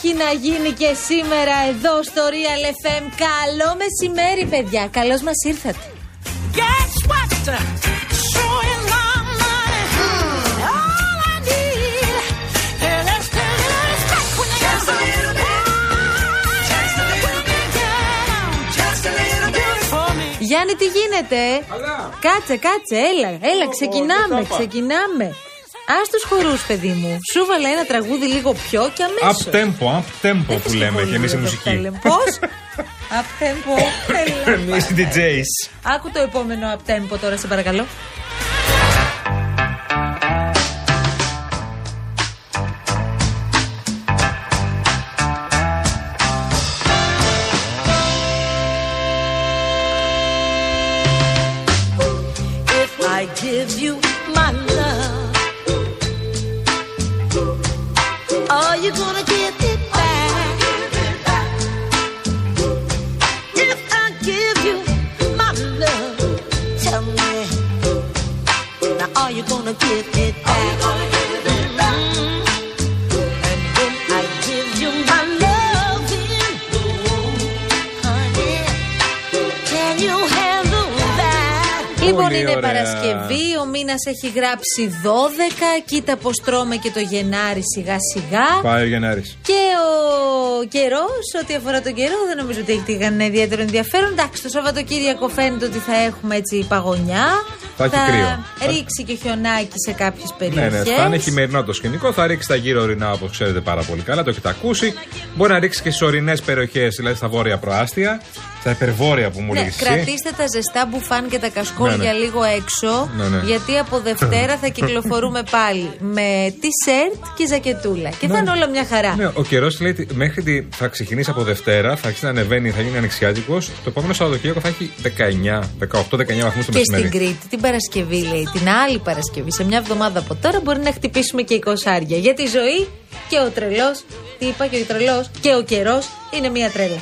Έχει να γίνει και σήμερα εδώ στο Real FM. Καλό μεσημέρι, παιδιά. Καλώς μας ήρθατε, Γιάννη, τι γίνεται, ε? Κάτσε, κάτσε, έλα, έλα, ξεκινάμε, ξεκινάμε. Α τους χορούς, παιδί μου. Σου βάλα ένα τραγούδι λίγο πιο και Up αμέσω. tempo, up tempo που λέμε και εμείς η μουσική. Πώς; Up tempo. Έλα, Εμείς οι DJs. Άκου το επόμενο up tempo τώρα, σε παρακαλώ. Λοιπόν, Πολύ είναι ωραία. Παρασκευή, ο μήνας έχει γράψει 12. Κοίτα πώς τρώμε και το Γενάρη σιγά σιγά. Πάει ο Γενάρης. Και ο καιρός, ό,τι αφορά τον καιρό, δεν νομίζω ότι έχει κανένα ιδιαίτερο ενδιαφέρον. Εντάξει, το Σαββατοκύριακο φαίνεται ότι θα έχουμε έτσι παγωνιά. Θα έχει κρύο. ρίξει και χιονάκι σε κάποιες Ναι, περιοχέ. ναι, θα είναι χειμερινό το σκηνικό. Θα ρίξει τα γύρω ορεινά όπως ξέρετε πάρα πολύ καλά. Το έχετε ακούσει. Μπορεί να ρίξει και στις ορεινές περιοχές, δηλαδή στα βόρεια προάστια. Στα υπερβόρεια που μου Ναι, λέγεις εσύ. κρατήστε τα ζεστά μπουφάν και τα κασκόλια Ναι, ναι. λίγο έξω. Ναι, ναι. Γιατί από Δευτέρα θα κυκλοφορούμε πάλι με t-shirt και ζακετούλα. Και θα είναι όλα μια χαρά. Ναι, ο καιρός λέει ότι μέχρι τη, θα ξεκινήσει από Δευτέρα, θα αρχίσει να ανεβαίνει, θα γίνει ανοιξιάτικος. Το επόμενο Σαββατοκύριακο θα έχει 19, 18-19 βαθμούς το Και στην μεσημέρι. Κρήτη την Παρασκευή, λέει, την άλλη Παρασκευή, σε μια εβδομάδα από τώρα μπορεί να χτυπήσουμε και 20 άρια. Γιατί η ζωή και ο τρελός, τι είπα και ο τρελός και ο καιρός είναι μια τρέλα.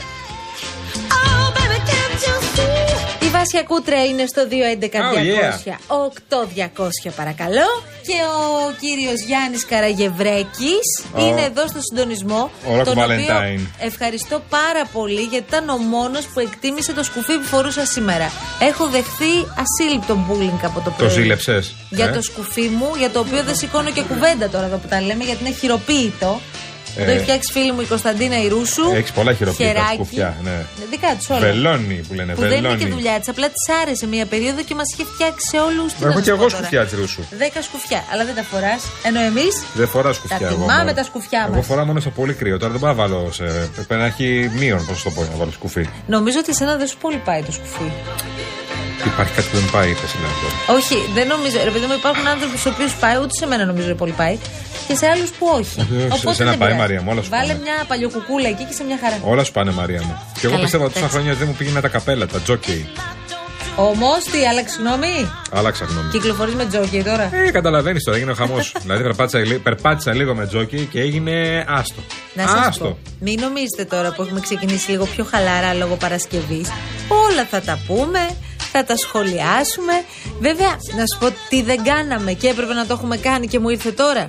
See? Η Βάσια Κούτρα είναι στο 211 Oh, 200 8200 παρακαλώ. Και ο κύριος Γιάννης Καραγευρέκης Oh. είναι εδώ στο συντονισμό. Ωραίο τον Valentine. οποίο ευχαριστώ πάρα πολύ γιατί ήταν ο μόνος που εκτίμησε το σκουφί που φορούσα σήμερα. Έχω δεχθεί ασύλληπτο bullying από το πρωί. ζήλεψες, Για ε; το σκουφί μου, για το οποίο δεν σηκώνω και κουβέντα τώρα εδώ που τα λέμε γιατί είναι χειροποίητο. Ε. Το έχει φτιάξει φίλη μου η Κωνσταντίνα Ιρούσου. Έχεις πολλά χειροποίητα Χεράκι. σκουφιά, ναι. Δικά τους όλα. Βελόνι που λένε, Που δεν είναι βελόνι. και δουλειά της, απλά της άρεσε μία περίοδο και μας είχε φτιάξει σε όλους την Έχω και εγώ σκουφιά της Ρούσου. Δέκα σκουφιά, αλλά δεν τα φοράς. Ενώ εμείς Δεν φοράω σκουφιά. Τα εγώ τιμάμε μόνο. τα σκουφιά Εγώ μας. φοράω μόνο στο πολύ κρύο. Τώρα δεν μπορώ να βάλω. Σε... Πρέπει να έχει μείον, πώς το πω, να βάλω σκουφί. νομίζω ότι εσένα δεν σου πολύ πάει το σκουφί. Υπάρχει κάτι που δεν πάει, είπες σήμερα τώρα. Όχι, δεν νομίζω. Ρε παιδί μου, υπάρχουν άνθρωποι στους οποίους πάει, ούτε σε μένα νομίζω ότι πολύ πάει. Και σε άλλους που όχι. Ε, σε σένα δεν πάει, πειράζει. Μαρία μου, όλα σου Βάλε πάνε. μια παλιοκουκούλα εκεί και σε μια χαρά. Όλα σου πάνε, Μαρία μου. Και εγώ Καλά, πίστευα τόσα εντάξει. χρόνια δεν μου πήγαινε τα καπέλα, τα τζόκι. Όμως, τι, άλλαξε γνώμη; Άλλαξα γνώμη. Κυκλοφορείς με τζόκι τώρα; Ε, καταλαβαίνεις τώρα, έγινε ο χαμός. δηλαδή περπάτησα, λι- περπάτησα λίγο με τζόκι και έγινε άστο. Να σας άστο. πω, μην νομίζετε τώρα που έχουμε ξεκινήσει λίγο πιο χαλαρά λόγω Παρασκευής. Όλα θα τα πούμε, θα τα σχολιάσουμε. Βέβαια, να σου πω τι δεν κάναμε και έπρεπε να το έχουμε κάνει και μου ήρθε τώρα.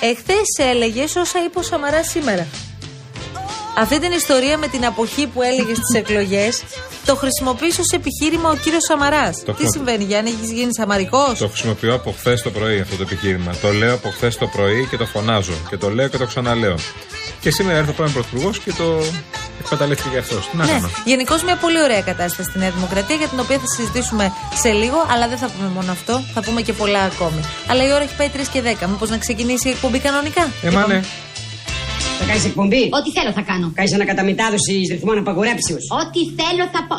Εχθές έλεγες όσα είπε ο Σαμαρά σήμερα. Αυτή την ιστορία με την αποχή που έλεγες στις εκλογές, το χρησιμοποιήσω ως επιχείρημα ο κύριος Σαμαράς. Τι χρησιμο- συμβαίνει, Γιάννη, έχεις γίνει σαμαρικός; Το χρησιμοποιώ από χθες το πρωί αυτό το επιχείρημα. Το λέω από χθες το πρωί και το φωνάζω. Και το λέω και το ξαναλέω. Και σήμερα έρθει ο πρώην Πρωθυπουργός και το εκμεταλλεύτηκε και αυτός. Τι να Ναι, κάνω. γενικώ μια πολύ ωραία κατάσταση στη Νέα Δημοκρατία για την οποία θα συζητήσουμε σε λίγο, αλλά δεν θα πούμε μόνο αυτό, θα πούμε και πολλά ακόμη. Αλλά η ώρα έχει πάει 3 και 10. Μήπως να ξεκινήσει η εκπομπή κανονικά; Ε, μα ναι. Θα κάνεις εκπομπή; Ό,τι θέλω θα κάνω. Κάνεις ανακαταμετάδοση ρυθμών απαγορέψεως. Ό,τι θέλω θα πω.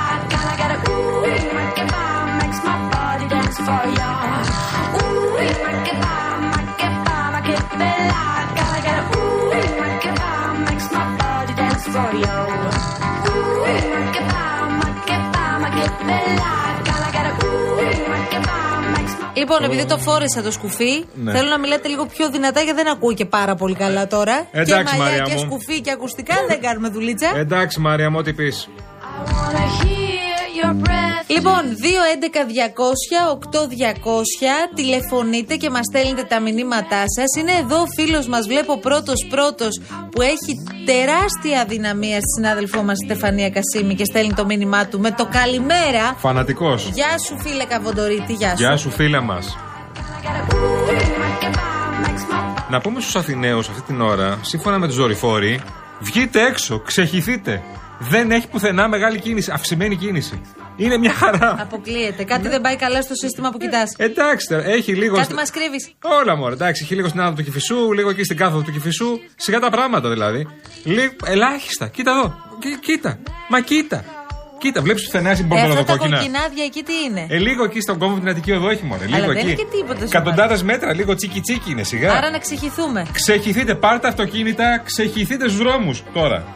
εντελώς. Λοιπόν, επειδή το φόρεσα το σκουφί, Ναι. θέλω να μιλάτε λίγο πιο δυνατά γιατί δεν ακούω και πάρα πολύ καλά τώρα. Εντάξει, και μαλλιά Μαρία και μου. σκουφί και ακουστικά δεν κάνουμε δουλίτσα. Εντάξει, Μαρία μου, ό,τι πεις. Λοιπόν, 2.11.200.8.200 τηλεφωνείτε και μας στέλνετε τα μηνύματά σας. Είναι εδώ ο φίλος μας, βλέπω πρώτος πρώτος, που έχει τεράστια αδυναμία στη συνάδελφό μας Στεφανία Κασίμη και στέλνει το μήνυμά του με το καλημέρα. Φανατικός. Γεια σου φίλε Καβοντορίτη, γεια σου. Γεια σου, φίλα μας. Να πούμε στους Αθηναίους αυτή την ώρα, σύμφωνα με τους δορυφόροι, βγείτε έξω, ξεχυθείτε. Δεν έχει πουθενά μεγάλη κίνηση, αυξημένη κίνηση. Είναι μια χαρά. Αποκλείεται. Κάτι δεν πάει καλά στο σύστημα που κοιτάς. Εντάξει, τώρα, έχει λίγο. Κάτι στη- μας κρύβεις. Όλα μόνο. Εντάξει, έχει λίγο στην άδεια του Κυφισού, λίγο εκεί στην κάθοδο του Κυφισού. Σιγά τα πράγματα δηλαδή. Λίγο, ελάχιστα. Κοίτα εδώ. Κοί- κοίτα. Μα κοίτα. Κοίτα, βλέπεις πουθενά Ε, συμπορτόλα αυτά εδώ τα κόκκινα; κοκκινάδια εκεί τι είναι; Ε, λίγο εκεί στον κόμβο την Αττική οδό έχει μόνο. Λίγο Αλλά δεν εκεί. έχει και τίποτα σοβαρό. Εκατοντάδες μέτρα, λίγο τσίκι τσίκι είναι σιγά. Άρα να ξεχυθούμε. Ξεχυθείτε, πάρτε αυτοκίνητα, ξεχυθείτε στους δρόμους τώρα.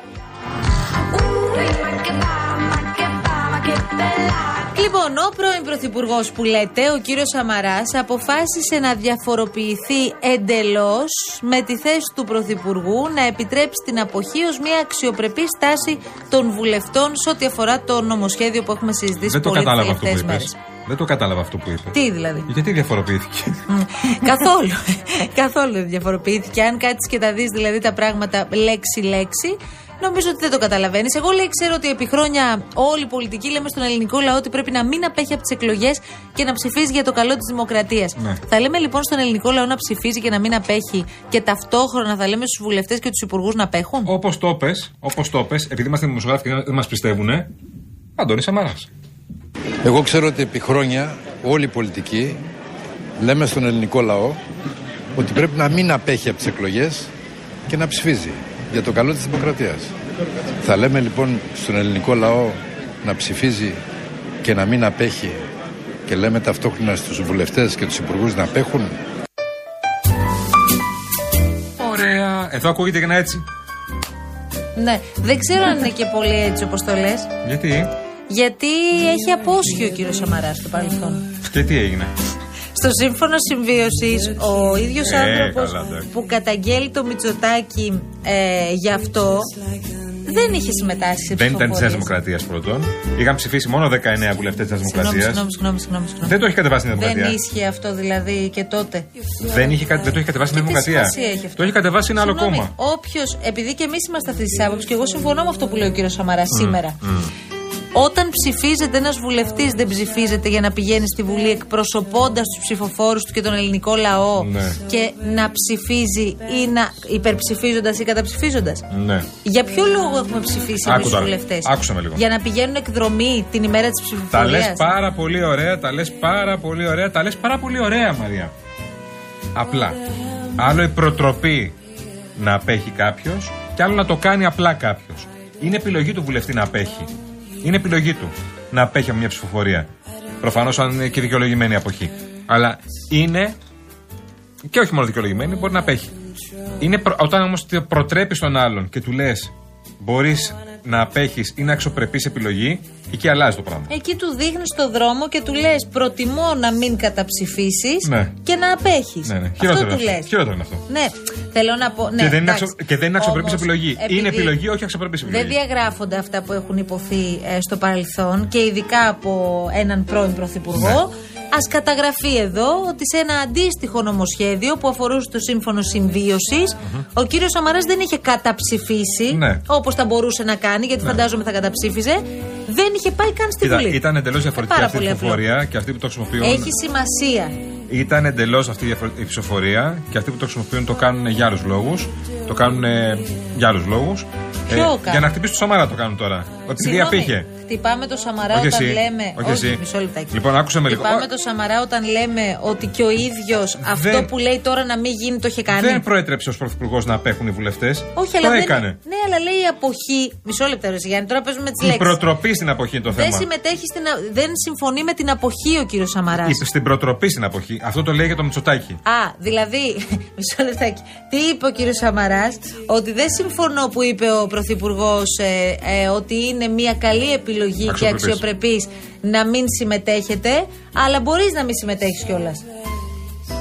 Λοιπόν, ο πρώην Πρωθυπουργός που λέτε, ο κύριος Σαμαράς, αποφάσισε να διαφοροποιηθεί εντελώς με τη θέση του Πρωθυπουργού να επιτρέψει την αποχή ως μια αξιοπρεπή στάση των βουλευτών σε ό,τι αφορά το νομοσχέδιο που έχουμε συζητήσει Δεν το πολύ τις κατάλαβα αυτό που τελευταίες είπες. μέρες. Δεν το κατάλαβα αυτό που είπες. Τι δηλαδή; Γιατί διαφοροποιήθηκε; καθόλου. καθόλου δεν διαφοροποιήθηκε. Αν κάτσεις και τα δεις δηλαδή τα πράγματα λέξη-λέξη, νομίζω ότι δεν το καταλαβαίνεις. Εγώ λέει, ξέρω ότι επί χρόνια όλοι οι πολιτικοί λέμε στον ελληνικό λαό ότι πρέπει να μην απέχει από τις εκλογές και να ψηφίζει για το καλό της δημοκρατίας. Ναι. Θα λέμε λοιπόν στον ελληνικό λαό να ψηφίζει και να μην απέχει και ταυτόχρονα θα λέμε στους βουλευτές και τους υπουργούς να απέχουν; Όπως το πες, όπως το πες, επειδή είμαστε δημοσιογράφοι και δεν μας πιστεύουν, Αντώνη Σαμαρά. Εγώ ξέρω ότι επί χρόνια όλοι οι πολιτικοί λέμε στον ελληνικό λαό ότι πρέπει να μην απέχει από τις εκλογές και να ψηφίζει για το καλό της δημοκρατίας. Θα λέμε λοιπόν στον ελληνικό λαό να ψηφίζει και να μην απέχει και λέμε ταυτόχρονα στους βουλευτές και τους υπουργούς να απέχουν. Ωραία. Εδώ ακούγεται και ένα έτσι. Ναι, δεν ξέρω αν είναι και πολύ έτσι όπως το λες. Γιατί; Γιατί έχει απόσχει ο κύριος Σαμαράς στο παρελθόν. και τι έγινε; Στο σύμφωνο συμβίωσης, ο ίδιος Ε, άνθρωπος καλά, εντάξει. που καταγγέλει το Μητσοτάκι ε, γι' αυτό δεν είχε συμμετάσχει σε Δεν ήταν της Νέα ψηφοφορίες. Δημοκρατίας πρώτον. Είχαν ψηφίσει μόνο 19 βουλευτές της Νέα Συγγνώμη, Δημοκρατίας. συγγνώμη, συγγνώμη, συγγνώμη, συγγνώμη. Δεν το έχει κατεβάσει η Νέα Δεν Δημοκρατία. ίσχυε αυτό δηλαδή και τότε. Δεν, είχε, κα- δεν το έχει κατεβάσει η Νέα Και τι Δημοκρατία. σημασία έχει αυτό; Το έχει κατεβάσει ένα άλλο Συγγνώμη, κόμμα. Όποιος, επειδή και εμείς είμαστε αυτής της άποψης και εγώ συμφωνώ με αυτό που λέει ο κύριος Σαμαρά σήμερα. Όταν ψηφίζεται ένας βουλευτής, δεν ψηφίζεται για να πηγαίνει στη Βουλή εκπροσωπώντας τους ψηφοφόρους του και τον ελληνικό λαό Ναι. και να ψηφίζει ή να υπερψηφίζοντας ή καταψηφίζοντας. Ναι. Για ποιο λόγο έχουμε ψηφίσει εμείς Άκου τους τώρα. βουλευτές, Άκουσα με λίγο. Για να πηγαίνουν εκδρομή την ημέρα της Τα ψηφοφορίας; λες πάρα πολύ ωραία, τα λες πάρα πολύ ωραία, τα λες πάρα πολύ ωραία, Μαρία. Απλά. Άλλο η προτροπή να απέχει κάποιος και άλλο να το κάνει απλά κάποιος. Είναι επιλογή του βουλευτή να απέχει. Είναι επιλογή του να απέχει από μια ψηφοφορία. Προφανώς αν είναι και δικαιολογημένη η αποχή. Αλλά είναι. και όχι μόνο δικαιολογημένη, μπορεί να απέχει. Είναι προ- όταν όμως προτρέπεις τον άλλον και του λες μπορείς να απέχεις, είναι αξιοπρεπή επιλογή, εκεί αλλάζει το πράγμα. Εκεί του δείχνεις το δρόμο και του λες: Προτιμώ να μην καταψηφίσεις Ναι. και να απέχεις. Ναι, ναι. Αυτό Χειρότερο του είναι λες. αυτό. Χειρότερο είναι αυτό. Ναι, θέλω να πω. Ναι, και, δεν είναι εντάξει. αξιο... και δεν είναι αξιοπρεπής Όμως, επιλογή. επειδή Είναι επιλογή, όχι αξιοπρεπής επιλογή. Δεν διαγράφονται αυτά που έχουν υποθεί ε, στο παρελθόν και ειδικά από έναν πρώην πρωθυπουργό. Ναι. Α καταγραφεί εδώ ότι σε ένα αντίστοιχο νομοσχέδιο που αφορούσε το σύμφωνο συμβίωσης, ο κύριος Σαμαράς δεν είχε καταψηφίσει Ναι. όπως θα μπορούσε να κάνει, γιατί φαντάζομαι θα καταψήφιζε. Δεν είχε πάει καν στη Κοίτα, Βουλή. ήταν εντελώς διαφορετική Πάρα αυτή η πολύ απλό. ψηφοφορία και αυτοί που το χρησιμοποιούν. Έχει σημασία. Ήταν εντελώς αυτή η διαφορε- η ψηφοφορία και αυτοί που το χρησιμοποιούν το κάνουν για άλλους λόγους. Το κάνουν για άλλους λόγους. Ποιο κάνουν; για να χτυπήσουν το Σαμαρά το κάνουν τώρα. Επειδή Συγγνώμη, απήχε. Χτυπάμε το Σαμαρά Όχι όταν εσύ. λέμε. Όχι εσύ. μισό λεπτάκι. Λοιπόν, άκουσε με λίγο. Χτυπάμε Ω- το Σαμαρά όταν λέμε ότι και ο ίδιος αυτό Δεν- που λέει τώρα να μην γίνει το είχε κάνει. Δεν προέτρεψε ως πρωθυπουργός να απέχουν οι βουλευτές. Όχι, το αλλά δεν- έκανε. Ναι, αλλά λέει η αποχή. Μισό λεπτό, ρε Γιάννη, τώρα παίζουμε τις Η λέξεις. προτροπή στην αποχή είναι το Δεν θέμα. συμμετέχει στην. α- Δεν συμφωνεί με την αποχή ο κύριος Σαμαράς. Η- Στην προτροπή στην αποχή. Αυτό το λέει για το Μητσοτάκι. Α, δηλαδή, μισό λεπτάκι. Τι είπε ο κύριος Σαμαράς, ότι δεν συμφωνώ που είπε ο Πρωθυπουργός ότι είναι μια καλή επιλογή και Αξιοπρεπής. αξιοπρεπής να μην συμμετέχετε, αλλά μπορείς να μην συμμετέχεις κιόλας.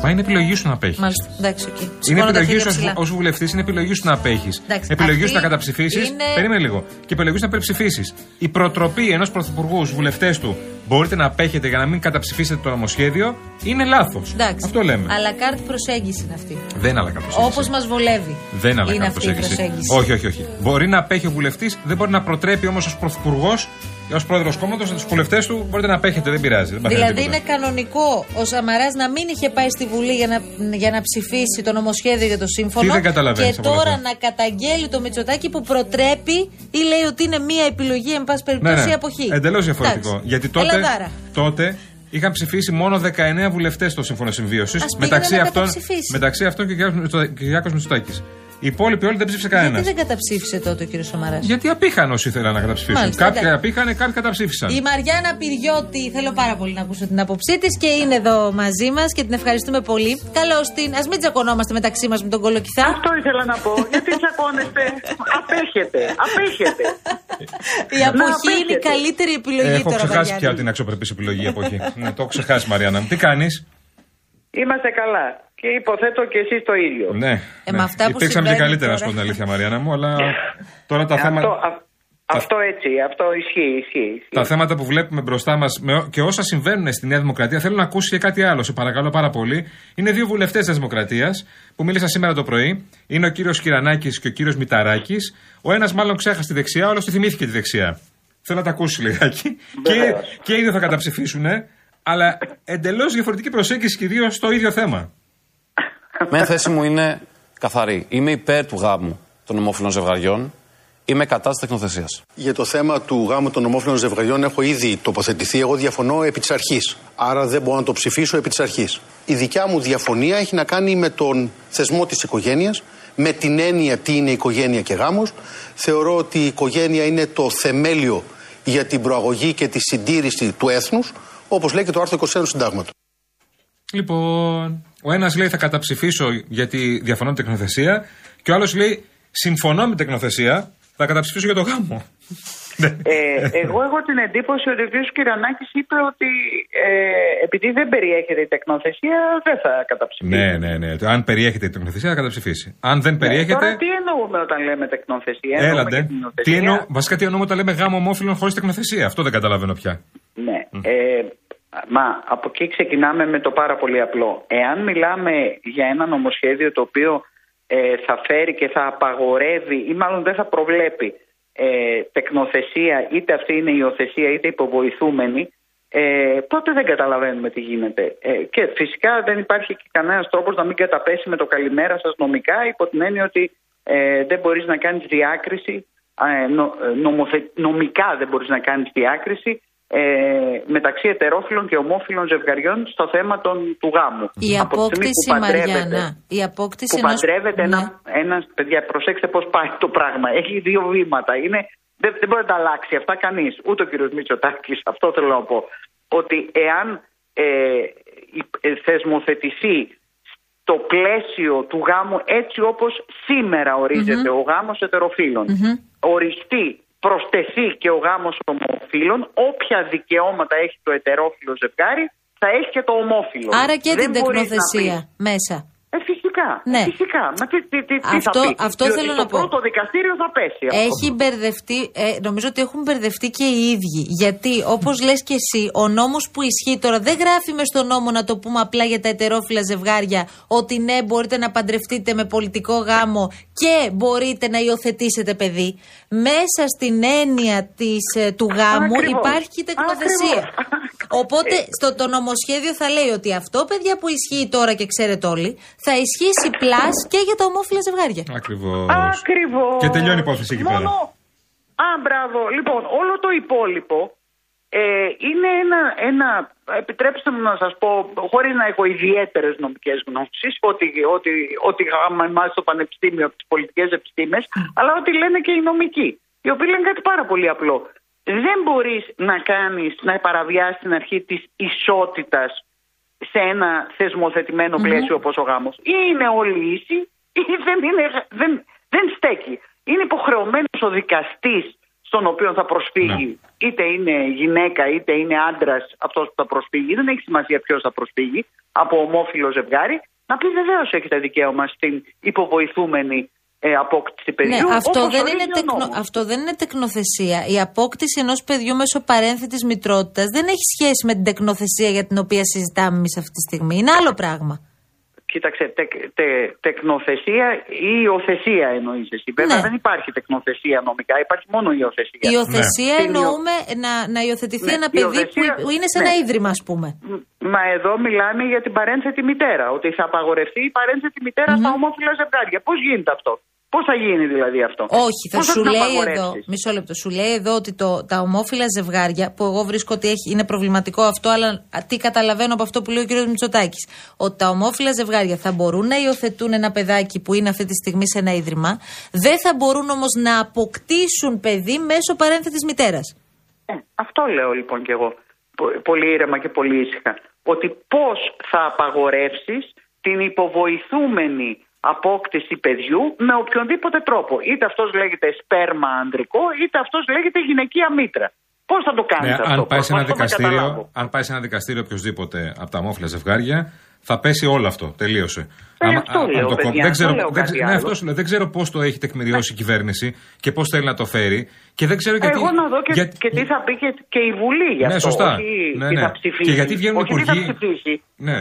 Μα είναι επιλογή σου να απέχεις. Μάλιστα, εντάξει, οκ. Είναι Σηκώνω τα επιλογή χέρια σου ψηλά. ω βουλευτής, είναι επιλογή σου να απέχεις. Εντάξει, Επιλογή σου αυτή να καταψηφίσεις. είναι- Περίμενε λίγο. Και επιλογή σου να υπερψηφίσεις. Η προτροπή ενός πρωθυπουργού στους βουλευτές του μπορείτε να απέχετε για να μην καταψηφίσετε το νομοσχέδιο είναι λάθος. Εντάξει. Αυτό λέμε. Αλλά κάρτη προσέγγιση είναι αυτή. Δεν είναι άλλα Όπως μας βολεύει. Δεν είναι άλλα είναι κάτω αυτή η προσέγγιση. προσέγγιση. Όχι, όχι, όχι. Μπορεί να απέχει ο βουλευτής, δεν μπορεί να προτρέπει όμως ως πρωθυπουργός ή ως πρόεδρος κόμματος τους βουλευτές του μπορείτε να απέχετε, δεν πειράζει. Δεν παθαίνει Δηλαδή τίποτα. είναι κανονικό ο Σαμαράς να μην είχε πάει στη Βουλή για να, για να ψηφίσει το νομοσχέδιο για το σύμφωνο. Τι δεν καταλαβαίνεις Και από όλα τώρα αυτά. να καταγγέλει το Μητσοτάκι που προτρέπει ή λέει ότι είναι μία επιλογή, εν πάση περιπτώσει, η αποχή. Εντελώς Ναι, διαφορετικό. Εντάξει. Γιατί τότε, Ελαδάρα. τότε είχαν ψηφίσει μόνο 19 βουλευτές το Σύμφωνο Συμβίωσης. Ας Μεταξύ, πήγαινε να αυτών- καταψηφίσει. μεταξύ αυτών και ο Κυριάκο Μητσοτάκης. Οι υπόλοιποι όλοι δεν ψήφισε κανένας. Γιατί δεν καταψήφισε τότε ο κύριος Σαμαράς; Γιατί απήχαν όσοι ήθελαν να καταψηφίσουν. Μάλιστα, κάποιοι εντάξει. απήχαν, κάποιοι καταψήφισαν. Η Μαριάννα Πυριώτη, θέλω πάρα πολύ να ακούσω την άποψή της και είναι εδώ μαζί μας και την ευχαριστούμε πολύ. Καλώ την. Α μην τσακωνόμαστε μεταξύ μας με τον κολοκυθά. Αυτό ήθελα να πω. Γιατί τσακώνεστε; Απέχετε. Απέχετε. Η αποχή είναι η απέχετε. καλύτερη επιλογή Έχω τώρα, ξεχάσει Βαριάννη. πια την αξιοπρεπής επιλογή από εκεί. ναι, το έχω ξεχάσει, Μαριάννα. μου. Τι κάνεις; Είμαστε καλά. Και υποθέτω και εσείς το ίδιο. Ναι. Ε, ναι. με αυτά που Υπήρξαμε και συμβαίνουν καλύτερα, να σου τώρα. πω την αλήθεια, Μαριάννα μου, αλλά τώρα τα θέματα. Αυτό, α- αυτό έτσι. Αυτό ισχύει. ισχύει, ισχύει. Τα θέματα που βλέπουμε μπροστά μας και όσα συμβαίνουν στη Νέα Δημοκρατία, θέλω να ακούσει και κάτι άλλο. Σε παρακαλώ πάρα πολύ. Είναι δύο βουλευτές της Δημοκρατίας που μίλησαν σήμερα το πρωί. Είναι ο κύριος Κυρανάκης και ο κύριος Μηταράκης. Ο ένας μάλλον ξέχασε τη δεξιά, ο άλλος τη θυμήθηκε τη δεξιά. Θέλω να τα ακούσει λιγάκι. και, Βεβαίως. και οι δύο θα καταψηφίσουν, αλλά εντελώς διαφορετική προσέγγιση και οι δύο στο ίδιο θέμα. Μια θέση μου είναι καθαρή. Είμαι υπέρ του γάμου των ομόφυλων ζευγαριών. Είμαι κατά της τεκνοθεσίας. Για το θέμα του γάμου των ομόφυλων ζευγαριών έχω ήδη τοποθετηθεί. Εγώ διαφωνώ επί της αρχής. Άρα δεν μπορώ να το ψηφίσω επί της αρχής. Η δικιά μου διαφωνία έχει να κάνει με τον θεσμό της οικογένειας, με την έννοια τι είναι οικογένεια και γάμος. Θεωρώ ότι η οικογένεια είναι το θεμέλιο για την προαγωγή και τη συντήρηση του έθνους, όπως λέει και το άρθρο 21 του Συντάγματος. Λοιπόν, ο ένας λέει θα καταψηφίσω γιατί διαφωνώ με την τεκνοθεσία και ο άλλος λέει συμφωνώ με την τεκνοθεσία, θα καταψηφίσω για το γάμο. Ναι. Ε, εγώ έχω την εντύπωση ότι ο κ. Κυρανάκης είπε ότι ε, επειδή δεν περιέχεται η τεκνοθεσία δεν θα καταψηφίσει. ναι, ναι, ναι. Αν περιέχεται η τεκνοθεσία θα καταψηφίσει. Αν δεν περιέχεται. Τώρα τι εννοούμε όταν λέμε τεκνοθεσία. εννοούμε Έλατε. και την υιοθεσία. Τι εννοώ, βασικά τι εννοούμε όταν λέμε γάμο ομόφυλων χωρίς τεκνοθεσία. Αυτό δεν καταλαβαίνω πια. Ναι. Ε, μα από εκεί ξεκινάμε με το πάρα πολύ απλό. Εάν μιλάμε για ένα νομοσχέδιο το οποίο ε, θα φέρει και θα απαγορεύει ή μάλλον δεν θα προβλέπει ε, τεκνοθεσία είτε αυτή είναι η υιοθεσία είτε υποβοηθούμενη ε, τότε δεν καταλαβαίνουμε τι γίνεται. Ε, και φυσικά δεν υπάρχει και κανένας τρόπος να μην καταπέσει με το καλημέρα σας νομικά υπό την έννοια ότι ε, δεν μπορείς να κάνεις διάκριση ε, νο- ε, νομοθε- νομικά δεν μπορείς να κάνεις διάκριση ε, μεταξύ ετερόφιλων και ομόφιλων ζευγαριών στο θέμα των, του γάμου. Η Από τη στιγμή απόκτηση, που παντρεύεται- Μαριάννα. Η απόκτηση που ενός... παντρεύεται Ναι. ένα, ένας, παιδιά, προσέξτε πώς πάει το πράγμα. Έχει δύο βήματα. Είναι, δεν, δεν μπορεί να τα αλλάξει αυτά κανείς. Ούτε ο κύριος Μητσοτάκης. Αυτό θέλω να πω. Ότι εάν ε, η- ε, θεσμοθετηθεί στο πλαίσιο του γάμου έτσι όπως σήμερα ορίζεται ο γάμος ετεροφίλων οριστεί, προσθεθεί και ο γάμος ομοφύλων όποια δικαιώματα έχει το ετερόφιλο ζευγάρι θα έχει και το ομόφυλο. Άρα και Δεν την μπορείς να τεκνοθεσία πεις, μέσα. Ε, φυσικά. Ναι. Ε, φυσικά. Μα τι, τι, τι, τι Αυτό- θα πεις; αυτό Διότι θέλω στο να πω. πρώτο δικαστήριο θα πέσει. αυτό. Έχει μπερδευτεί, ε, νομίζω ότι έχουν μπερδευτεί και οι ίδιοι. Γιατί, όπως λες και εσύ, ο νόμος που ισχύει τώρα δεν γράφει μες στο νόμο να το πούμε απλά για τα ετερόφιλα ζευγάρια ότι ναι, μπορείτε να παντρευτείτε με πολιτικό γάμο και μπορείτε να υιοθετήσετε παιδί. Μέσα στην έννοια της, ε, του γάμου Ακριβώς. υπάρχει και η τεκνοθεσία. Ακριβώς. Οπότε στο το νομοσχέδιο θα λέει ότι αυτό, παιδιά, που ισχύει τώρα και ξέρετε όλοι, θα ισχύσει πλάς και για τα ομόφυλα ζευγάρια. Ακριβώς. Ακριβώς. Και τελειώνει η υπόθεση εκεί Μόνο, πέρα. Α, μπράβο. Λοιπόν, όλο το υπόλοιπο ε, είναι ένα, ένα, επιτρέψτε μου να σας πω, χωρίς να έχω ιδιαίτερες νομικές γνώσεις, ότι, ότι, ότι γάμμα εμάς στο πανεπιστήμιο από τις πολιτικές επιστήμες, αλλά ότι λένε και οι νομικοί, οι οποίοι λένε κάτι πάρα πολύ απλό. Δεν μπορείς να κάνεις, να παραβιάσεις την αρχή της ισότητας σε ένα θεσμοθετημένο πλαίσιο όπως ο γάμος. Ή είναι όλοι ίσοι ή δεν, είναι, δεν, δεν στέκει. Είναι υποχρεωμένος ο δικαστής στον οποίο θα προσφύγει, είτε είναι γυναίκα είτε είναι άντρας αυτός που θα προσφύγει, δεν έχει σημασία ποιος θα προσφύγει, από ομόφυλο ζευγάρι, να πει βεβαίως έχετε δικαίωμα στην υποβοηθούμενη ε, απόκτηση Ναι, παιδιού. αυτό όπως δεν, ορίζει είναι ο τεκνο, νόμος. αυτό δεν είναι τεκνοθεσία. Η απόκτηση ενός παιδιού μέσω παρένθετης μητρότητας δεν έχει σχέση με την τεκνοθεσία για την οποία συζητάμε εμείς αυτή τη στιγμή. Είναι άλλο πράγμα. Κοίταξε, τεκ, τε, τεκνοθεσία ή υιοθεσία εννοείς εσύ. Βέβαια Ναι. δεν υπάρχει τεκνοθεσία νομικά, υπάρχει μόνο υιοθεσία. Η υιοθεσία Την εννοούμε να, να υιοθετηθεί Ναι, ένα παιδί που, υιοθεσία- που είναι σε ναι. ένα ίδρυμα, ας πούμε. Μα εδώ μιλάμε για την παρένθετη μητέρα. Ότι θα απαγορευτεί η παρένθετη μητέρα στα ομόφυλα ζευγάρια. Πώς γίνεται αυτό; Πώς θα γίνει δηλαδή αυτό; Όχι, θα Πώς σου την λέει απαγορεύσεις; εδώ, μισό λεπτό, σου λέει εδώ ότι το, τα ομόφυλα ζευγάρια, που εγώ βρίσκω ότι έχει, είναι προβληματικό αυτό, αλλά α, τι καταλαβαίνω από αυτό που λέει ο κ. Μητσοτάκης, ότι τα ομόφυλα ζευγάρια θα μπορούν να υιοθετούν ένα παιδάκι που είναι αυτή τη στιγμή σε ένα ίδρυμα, δεν θα μπορούν όμως να αποκτήσουν παιδί μέσω παρένθετης μητέρας. Ε, αυτό λέω λοιπόν κι εγώ. Πο- Πολύ ήρεμα και πολύ ήσυχα. Ότι πώς θα απαγορεύσεις την υποβοηθούμενη απόκτηση παιδιού με οποιονδήποτε τρόπο. Είτε αυτός λέγεται σπέρμα ανδρικό, είτε αυτός λέγεται γυναικεία μήτρα. Πώς θα το κάνεις Ναι, αυτό. αν, πάει σε ένα Προσπαθώ να δικαστήριο, καταλάβω. αν πάει σε ένα δικαστήριο οποιοδήποτε από τα ομόφυλα ζευγάρια, θα πέσει όλο αυτό. Τελείωσε. Ε, αυτό λέω, το παιδιά, κόβει- δεν ξέρω, δεν λέω δεν, κάτι ξε- ναι, άλλο. αυτό σου λέω. Δεν ξέρω πώς το έχει τεκμηριώσει η κυβέρνηση και πώς θέλει να το φέρει. Και δεν ξέρω γιατί. Εγώ να δω και, γιατί- και τι θα πει και, και η Βουλή γι' αυτό. Ναι, σωστά. Όχι Ναι, τι ναι. θα ψηφίσει. Και γιατί βγαίνουν όχι τι θα υπουργοί- ψηφίσει. Ναι.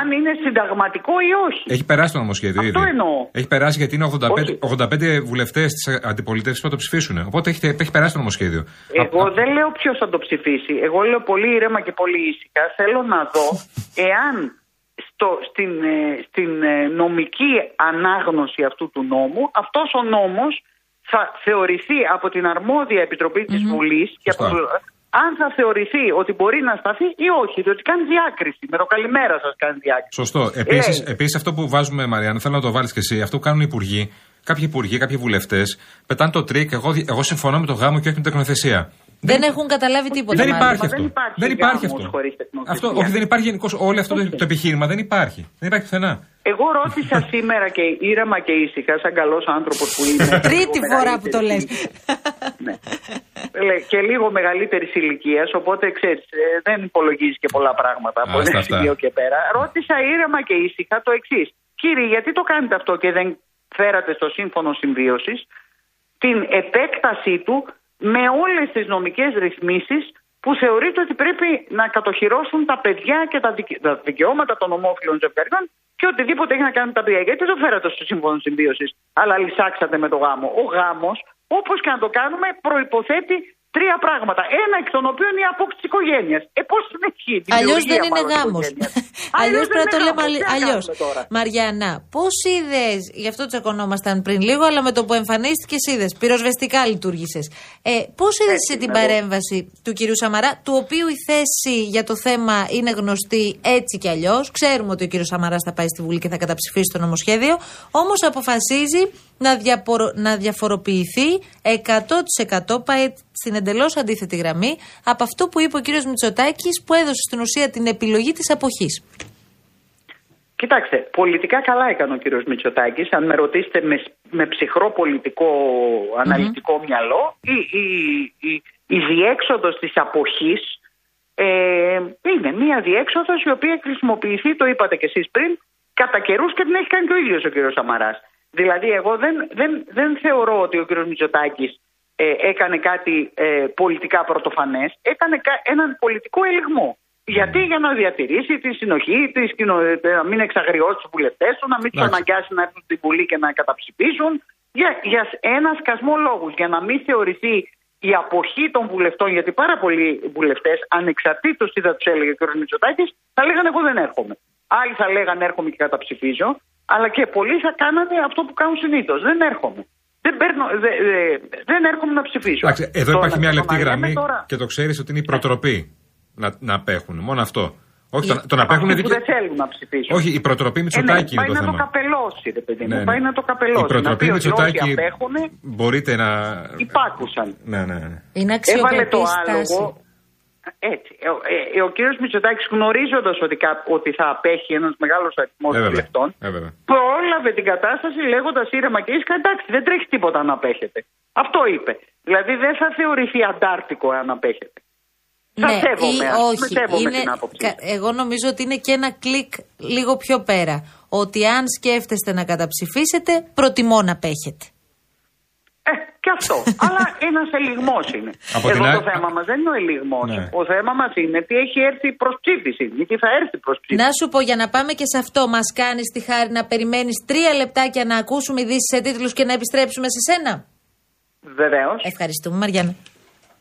Αν είναι συνταγματικό ή όχι. Έχει περάσει το νομοσχέδιο Αυτό ήδη. εννοώ. Έχει περάσει γιατί είναι 85, Όχι. 85 βουλευτές της αντιπολίτευσης που θα το ψηφίσουν. Οπότε έχει, έχει περάσει το νομοσχέδιο. Εγώ δεν λέω ποιος θα το ψηφίσει. Εγώ λέω πολύ ήρεμα και πολύ ήσυχα. Θέλω να δω εάν στο, στην, ε, στην ε, νομική ανάγνωση αυτού του νόμου αυτός ο νόμος θα θεωρηθεί από την αρμόδια επιτροπή της Βουλής και από, Σωστά. Αν θα θεωρηθεί ότι μπορεί να σταθεί ή όχι, διότι κάνει διάκριση. Με το καλημέρα σας κάνει διάκριση. Σωστό. Επίσης, Λέει. επίσης αυτό που βάζουμε, Μαριάννα, θέλω να το βάλεις και εσύ. Αυτό που κάνουν οι υπουργοί, κάποιοι υπουργοί, κάποιοι βουλευτές, πετάνε το τρικ. Εγώ, εγώ συμφωνώ με το γάμο και όχι με την τεκνοθεσία. Δεν έχουν καταλάβει τίποτα. Δεν μάλλον. υπάρχει Μα αυτό. δεν υπάρχει Δεν υπάρχει γάμος αυτό. χωρίς τεκνοθεσία. αυτό. Όχι, δεν υπάρχει γενικώς όλο αυτό το, το επιχείρημα. Δεν υπάρχει. Δεν υπάρχει πουθενά. Εγώ ρώτησα σήμερα και ήρεμα και ήσυχα, σαν καλός άνθρωπος που είμαι. Τρίτη λίγο φορά που το λες. μεγαλύτερης- Ναι. Λέ- και λίγο μεγαλύτερης ηλικίας, οπότε ξέρεις, δεν υπολογίζεις και πολλά πράγματα από Άστα ένα αυτά. σημείο και πέρα. Ρώτησα ήρεμα και ήσυχα το εξής. Κύριε, γιατί το κάνετε αυτό και δεν φέρατε στο σύμφωνο συμβίωσης την επέκτασή του με όλες τις νομικές ρυθμίσεις που θεωρείται ότι πρέπει να κατοχυρώσουν τα παιδιά και τα, δικαι- τα δικαιώματα των ομόφυλων ζευγαριών και οτιδήποτε έχει να κάνει με τα παιδιά. Γιατί το φέρατε στο σύμφωνο συμβίωση, αλλά λυσάξατε με το γάμο. Ο γάμος, όπως και να το κάνουμε, προποθέτει τρία πράγματα. Ένα εκ των οποίων είναι η απόκτηση οικογένειας. Ε, πώς συνεχεί. Αλλιώς δεν είναι γάμος. Αλλιώς δεν πρέπει να το είναι λέμε γάμος. Τι να αλλιώς. κάνουμε τώρα; Μαριάννα, πώς είδες, γι' αυτό τσακωνόμασταν πριν λίγο, αλλά με το που εμφανίστηκες είδες, πυροσβεστικά λειτουργήσες. Ε, πώς είδες Έτσι την είμαι εγώ. παρέμβαση του κυρίου Σαμαρά, του οποίου η θέση για το θέμα είναι γνωστή έτσι κι αλλιώς. Ξέρουμε ότι ο κύριος Σαμαράς θα πάει στη Βουλή και θα καταψηφίσει το νομοσχέδιο. Όμως αποφασίζει να, διαπορο- να διαφοροποιηθεί 100% πάει στην εντελώς αντίθετη γραμμή από αυτό που είπε ο κύριος Μητσοτάκης που έδωσε στην ουσία την επιλογή της αποχής. Κοιτάξτε, πολιτικά καλά έκανε ο κύριος Μητσοτάκης. Αν με ρωτήσετε με, με ψυχρό πολιτικό αναλυτικό μυαλό, η, η, η, η διέξοδος της αποχής ε, είναι μία διέξοδος η οποία έχει χρησιμοποιηθεί, το είπατε κι εσείς πριν, κατά καιρούς και την έχει κάνει και ο ίδιος ο κύριος Σαμαράς. Δηλαδή εγώ δεν, δεν, δεν θεωρώ ότι ο κύριος Μητσοτάκης ε, έκανε κάτι ε, πολιτικά πρωτοφανές, έκανε κα- έναν πολιτικό ελιγμό. Γιατί; Για να διατηρήσει τη συνοχή της, να μην εξαγριώσει τους βουλευτές του, να μην τους Εντάξει. αναγκάσει να έρθουν στην Βουλή και να καταψηφίσουν. Για, για ένα σκασμό λόγους. Για να μην θεωρηθεί η αποχή των βουλευτών, γιατί πάρα πολλοί βουλευτές, ανεξαρτήτως τι θα τους έλεγε ο κ. Μητσοτάκης, θα λέγανε Εγώ δεν έρχομαι. Άλλοι θα λέγανε Έρχομαι και καταψηφίζω, αλλά και πολλοί θα κάνανε αυτό που κάνουν συνήθως. Δεν έρχομαι. Δεν, παίρνω, δε, δε- δεν έρχομαι να ψηφίσω. Εντάξει, εδώ Το υπάρχει να μια λεπτή ξαναλέμε γραμμή Τώρα, και το ξέρεις ότι είναι η προτροπή να, να απέχουν. Μόνο αυτό. Όχι, το, το να αυτοί απέχουν που δικαι- δεν θέλουν να ψηφίσουν. Όχι, η προτροπή Ε, ναι, Μητσοτάκη είναι πάει το να το θέμα. καπελώσει, ρε παιδί μου. Ναι, ναι. Πάει να το καπελώσει. Η προτροπή να πει ότι Μητσοτάκη όσοι απέχουν, μπορείτε να. υπάκουσαν. Ναι, ναι, ναι. Είναι Έβαλε το αξιοπρεπής άλογο. Στάση. Έτσι. Ε, ε, ε, ο κύριος Μητσοτάκης γνωρίζοντας ότι, κα- ότι θα απέχει ένας μεγάλος αριθμός Ε, βέβαια. βουλευτών, Ε, βέβαια. πρόλαβε την κατάσταση λέγοντας ήρεμα και ήσυχα εντάξει δεν τρέχει τίποτα να απέχετε. Αυτό είπε. Δηλαδή δεν θα θεωρηθεί αντάρτικο αν απέχετε. Θα σέβομαι, ή ας πούμε, όχι. σέβομαι Είναι, την άποψη. κα- εγώ νομίζω ότι είναι και ένα κλικ λίγο πιο πέρα. Ότι αν σκέφτεστε να καταψηφίσετε, προτιμώ να πέχετε. Ε, και αυτό. Αλλά ένας ελιγμός είναι. Από Εδώ την το άλλη- θέμα μας δεν είναι ο ελιγμός. Ναι. Ο θέμα μας είναι τι έχει έρθει προς ψήφιση ή τι θα έρθει προς ψήφιση. Να σου πω για να πάμε και σε αυτό, μας κάνεις τη χάρη να περιμένεις τρία λεπτάκια να ακούσουμε ειδήσεις σε τίτλους και να επιστρέψουμε σε σένα. Βεβαίως. Ευχαριστούμε, Μαριάννα.